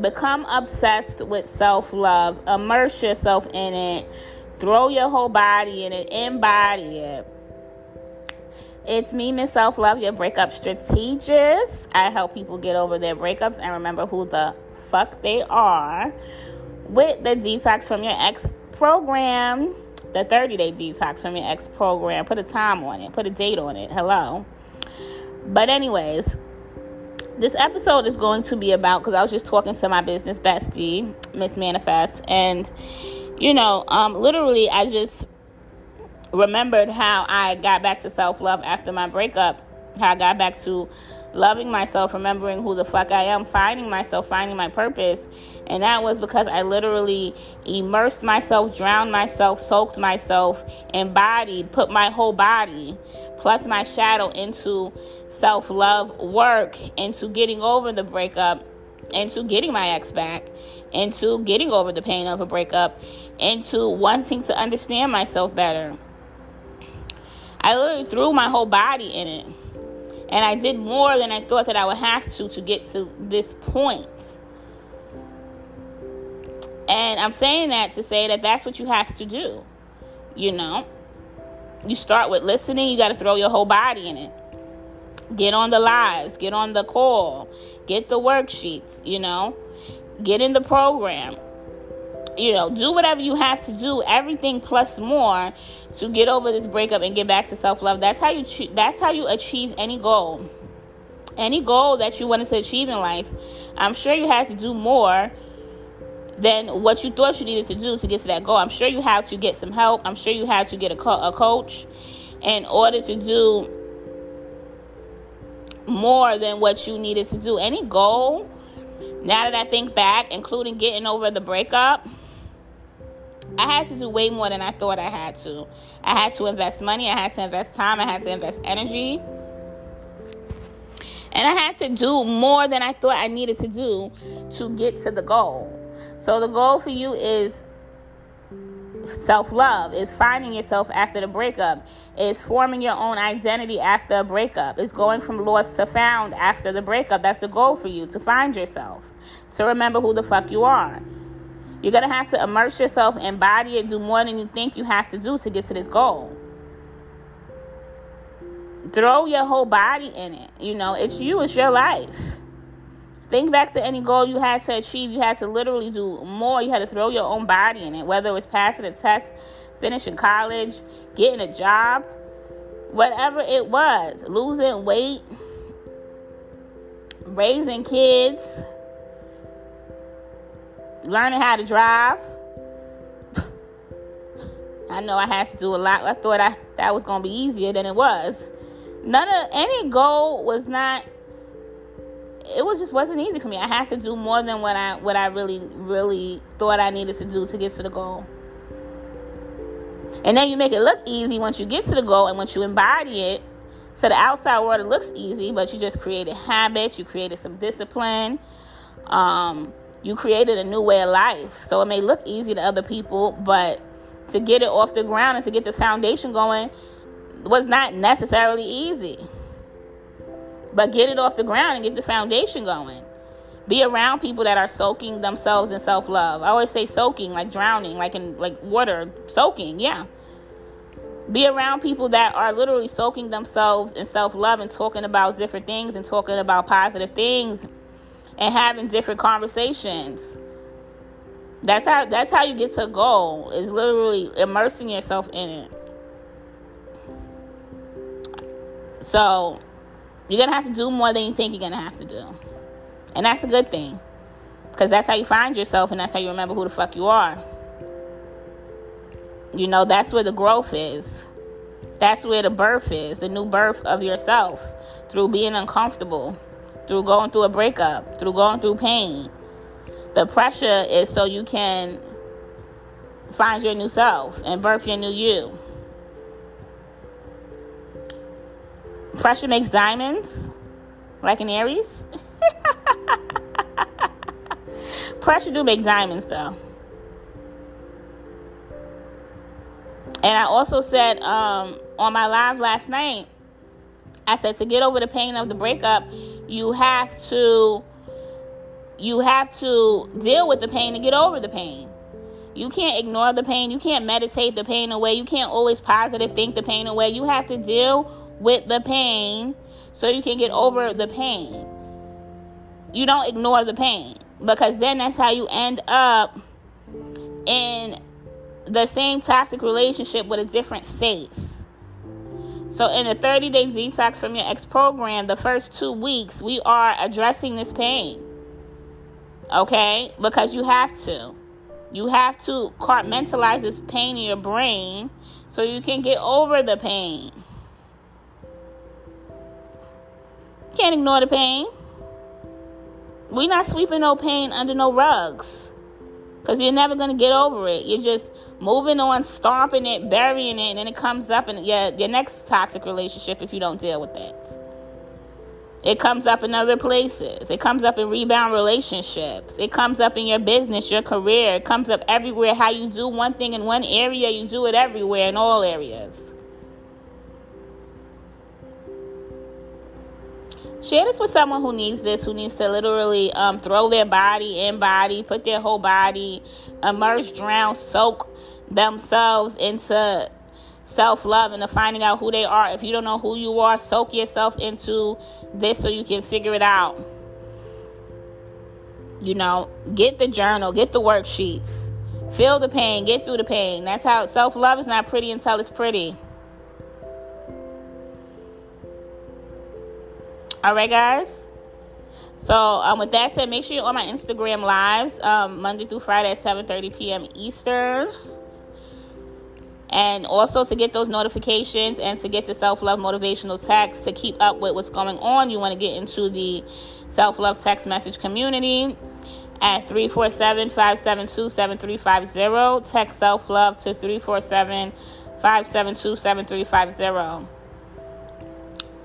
Become obsessed with self love. Immerse yourself in it. Throw your whole body in it. Embody it. It's me, Miss Self Love, your breakup strategist. I help people get over their breakups and remember who the fuck they are with the Detox from Your Ex program, the 30 day detox from your ex program. Put a time on it, put a date on it. Hello. But, anyways, this episode is going to be about because I was just talking to my business bestie, Miss Manifest, and you know, um, literally, I just remembered how I got back to self love after my breakup, how I got back to loving myself, remembering who the fuck I am, finding myself, finding my purpose. And that was because I literally immersed myself, drowned myself, soaked myself, embodied, put my whole body plus my shadow into self love work, into getting over the breakup, into getting my ex back, into getting over the pain of a breakup, into wanting to understand myself better. I literally threw my whole body in it. And I did more than I thought that I would have to to get to this point. And I'm saying that to say that that's what you have to do. You know, you start with listening, you got to throw your whole body in it. Get on the lives, get on the call, get the worksheets, you know, get in the program. You know, do whatever you have to do, everything plus more to get over this breakup and get back to self-love. That's how you that's how you achieve any goal. Any goal that you wanted to achieve in life. I'm sure you had to do more than what you thought you needed to do to get to that goal. I'm sure you had to get some help. I'm sure you had to get a, co- a coach in order to do more than what you needed to do. Any goal, now that I think back, including getting over the breakup, I had to do way more than I thought I had to. I had to invest money, I had to invest time, I had to invest energy. And I had to do more than I thought I needed to do to get to the goal. So the goal for you is self love, is finding yourself after the breakup, it's forming your own identity after a breakup, it's going from lost to found after the breakup. That's the goal for you to find yourself, to remember who the fuck you are. You're to have to immerse yourself, embody it, do more than you think you have to do to get to this goal. Throw your whole body in it. You know, it's you, it's your life. Think back to any goal you had to achieve. You had to literally do more. You had to throw your own body in it, whether it was passing a test, finishing college, getting a job, whatever it was, losing weight, raising kids, learning how to drive. I know I had to do a lot. I thought I that was going to be easier than it was. None of any goal was not it was just wasn't easy for me. I had to do more than what I what I really really thought I needed to do to get to the goal. And then you make it look easy once you get to the goal and once you embody it. So the outside world it looks easy, but you just created habits, you created some discipline, um, you created a new way of life. So it may look easy to other people, but to get it off the ground and to get the foundation going was not necessarily easy. But get it off the ground and get the foundation going. Be around people that are soaking themselves in self love. I always say soaking, like drowning, like in like water, soaking, yeah. Be around people that are literally soaking themselves in self love and talking about different things and talking about positive things and having different conversations. That's how that's how you get to a goal. Is literally immersing yourself in it. So you're going to have to do more than you think you're going to have to do. And that's a good thing. Because that's how you find yourself and that's how you remember who the fuck you are. You know, that's where the growth is. That's where the birth is, the new birth of yourself. Through being uncomfortable, through going through a breakup, through going through pain. The pressure is so you can find your new self and birth your new you. Pressure makes diamonds, like an Aries. Pressure do make diamonds, though. And I also said um, on my live last night, I said to get over the pain of the breakup, you have to you have to deal with the pain to get over the pain. You can't ignore the pain. You can't meditate the pain away. You can't always positive think the pain away. You have to deal with the pain so you can get over the pain. You don't ignore the pain because then that's how you end up in the same toxic relationship with a different face. So, in a 30 day detox from your ex program, the first two weeks, we are addressing this pain. Okay? Because you have to. You have to compartmentalize this pain in your brain so you can get over the pain. Can't ignore the pain. We're not sweeping no pain under no rugs. Because you're never going to get over it. You're just moving on, stomping it, burying it, and then it comes up in your, your next toxic relationship if you don't deal with that. It comes up in other places. It comes up in rebound relationships. It comes up in your business, your career. It comes up everywhere. How you do one thing in one area, you do it everywhere in all areas. Share this with someone who needs this, who needs to literally um, throw their body in body, put their whole body, immerse, drown, soak themselves into self love and to finding out who they are. If you don't know who you are, soak yourself into this so you can figure it out. You know, get the journal, get the worksheets, feel the pain, get through the pain. That's how self love is not pretty until it's pretty. All right, guys. So, um, with that said, make sure you're on my Instagram lives um, Monday through Friday at 7:30 p.m. Eastern. And also to get those notifications and to get the self love motivational text to keep up with what's going on, you want to get into the self love text message community at 347 572 7350. Text self love to 347 572 7350.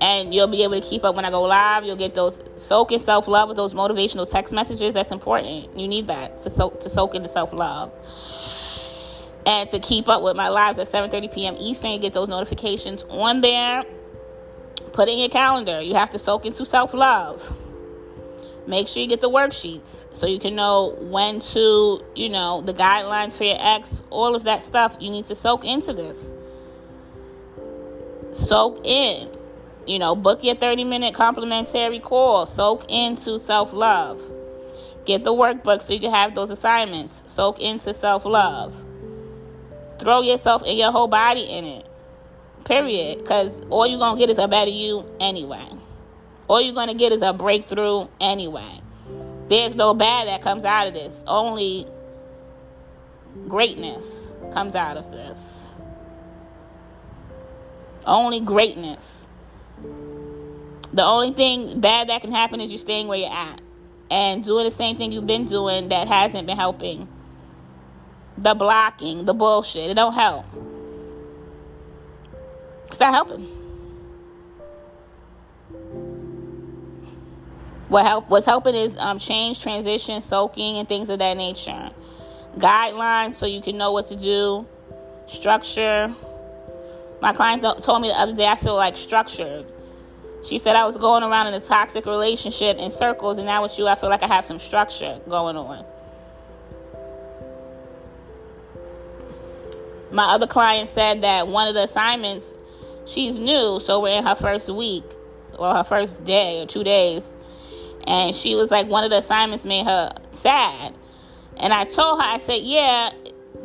And you'll be able to keep up when I go live. You'll get those soak in self love with those motivational text messages. That's important. You need that to soak to soak into self love and to keep up with my lives at 7:30 p.m. Eastern. You get those notifications on there. Put in your calendar. You have to soak into self-love. Make sure you get the worksheets so you can know when to, you know, the guidelines for your ex, all of that stuff. You need to soak into this. Soak in. You know, book your 30 minute complimentary call. Soak into self love. Get the workbook so you can have those assignments. Soak into self love Throw yourself and your whole body in it. Period. Because all you're going to get is a better you anyway. All you're going to get is a breakthrough anyway. There's no bad that comes out of this. Only greatness comes out of this. Only greatness. The only thing bad that can happen is you're staying where you're at and doing the same thing you've been doing that hasn't been helping the blocking, the bullshit. It don't help. It's not helping. What help? What's helping is um, change, transition, soaking, and things of that nature. Guidelines so you can know what to do. Structure. My client th- told me the other day I feel like structured. She said I was going around in a toxic relationship in circles, and now with you, I feel like I have some structure going on. my other client said that one of the assignments she's new so we're in her first week or her first day or two days and she was like one of the assignments made her sad and i told her i said yeah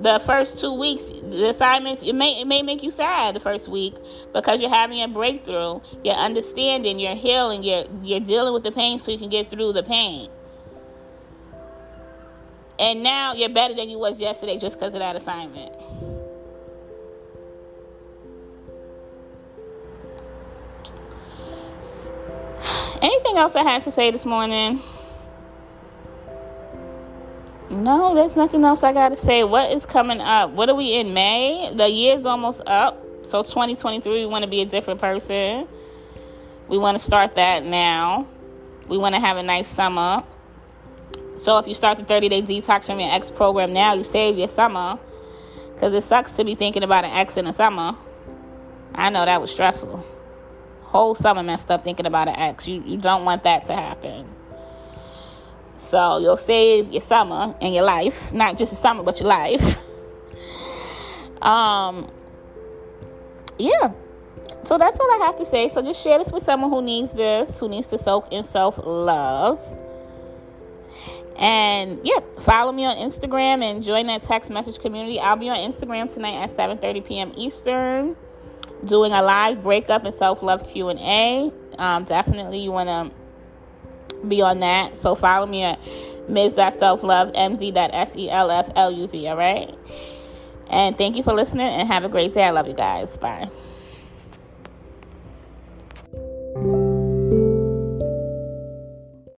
the first two weeks the assignments it may it may make you sad the first week because you're having a breakthrough you're understanding you're healing you're you're dealing with the pain so you can get through the pain and now you're better than you was yesterday just because of that assignment Anything else I had to say this morning? No, there's nothing else I got to say. What is coming up? What are we in May? The year's almost up. So 2023, we want to be a different person. We want to start that now. We want to have a nice summer. So if you start the 30 day detox from your ex program now, you save your summer. Because it sucks to be thinking about an ex in the summer. I know that was stressful whole summer messed up thinking about an ex. You you don't want that to happen. So you'll save your summer and your life, not just your summer, but your life. um, yeah. So that's all I have to say. So just share this with someone who needs this, who needs to soak in self love. And yeah, follow me on Instagram and join that text message community. I'll be on Instagram tonight at 7:30 p.m. Eastern, doing a live breakup and self love Q and A. Um, definitely, you want to be on that. So follow me at Ms. dot Self Love MZ dot S E L F L U V. All right. And thank you for listening and have a great day. I love you guys. Bye.